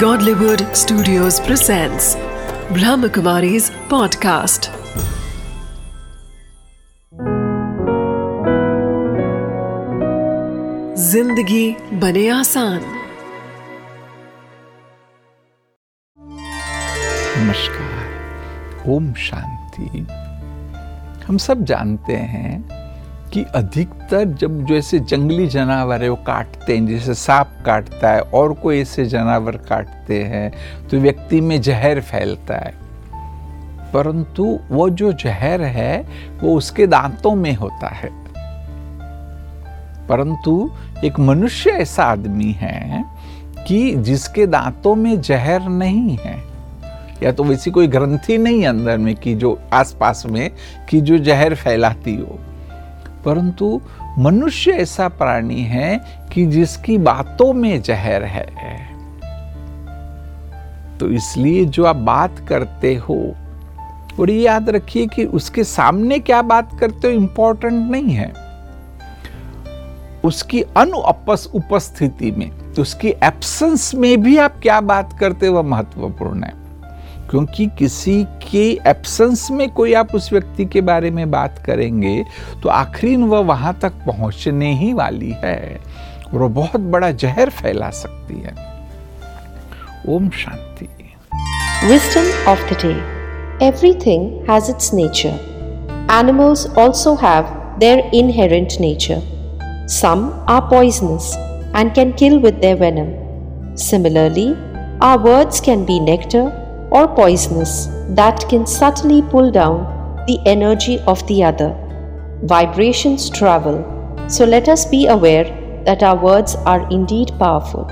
Godlywood Studios presents Brahmakumari's podcast. ज़िंदगी बने आसान नमस्कार ओम शांति हम सब जानते हैं कि अधिकतर जब जो ऐसे जंगली जानवर है, वो काटते हैं, जैसे सांप काटता है और कोई ऐसे जानवर काटते हैं तो व्यक्ति में जहर फैलता है। परंतु वो जो जहर है, वो उसके दांतों में होता है। परंतु एक मनुष्य ऐसा आदमी है कि जिसके दांतों में जहर नहीं है, या तो वैसी कोई ग्रंथि नहीं अंदर में कि जो आसपास में कि जो जहर फैलाती हो। परंतु मनुष्य ऐसा प्राणी है कि जिसकी बातों में जहर है। तो इसलिए जो आप बात करते हो, और ये याद रखिए कि उसके सामने क्या बात करते हो इंपॉर्टेंट नहीं है। उसकी अनुपस उपस्थिति में, उसकी एब्सेंस में भी आप क्या बात करते हो, वह महत्वपूर्ण है। क्योंकि किसी के एब्सेंस में कोई आप उस व्यक्ति के बारे में बात करेंगे तो आखिरी वह वहाँ तक पहुँचने ही वाली है और वह बहुत बड़ा जहर फैला सकती है। Om Shanti. Wisdom of the day everything has its nature animals also have their inherent nature some are poisonous and can kill with their venom similarly our words can be nectar or poisonous that can subtly pull down the energy of the other. Vibrations travel, so let us be aware that our words are indeed powerful.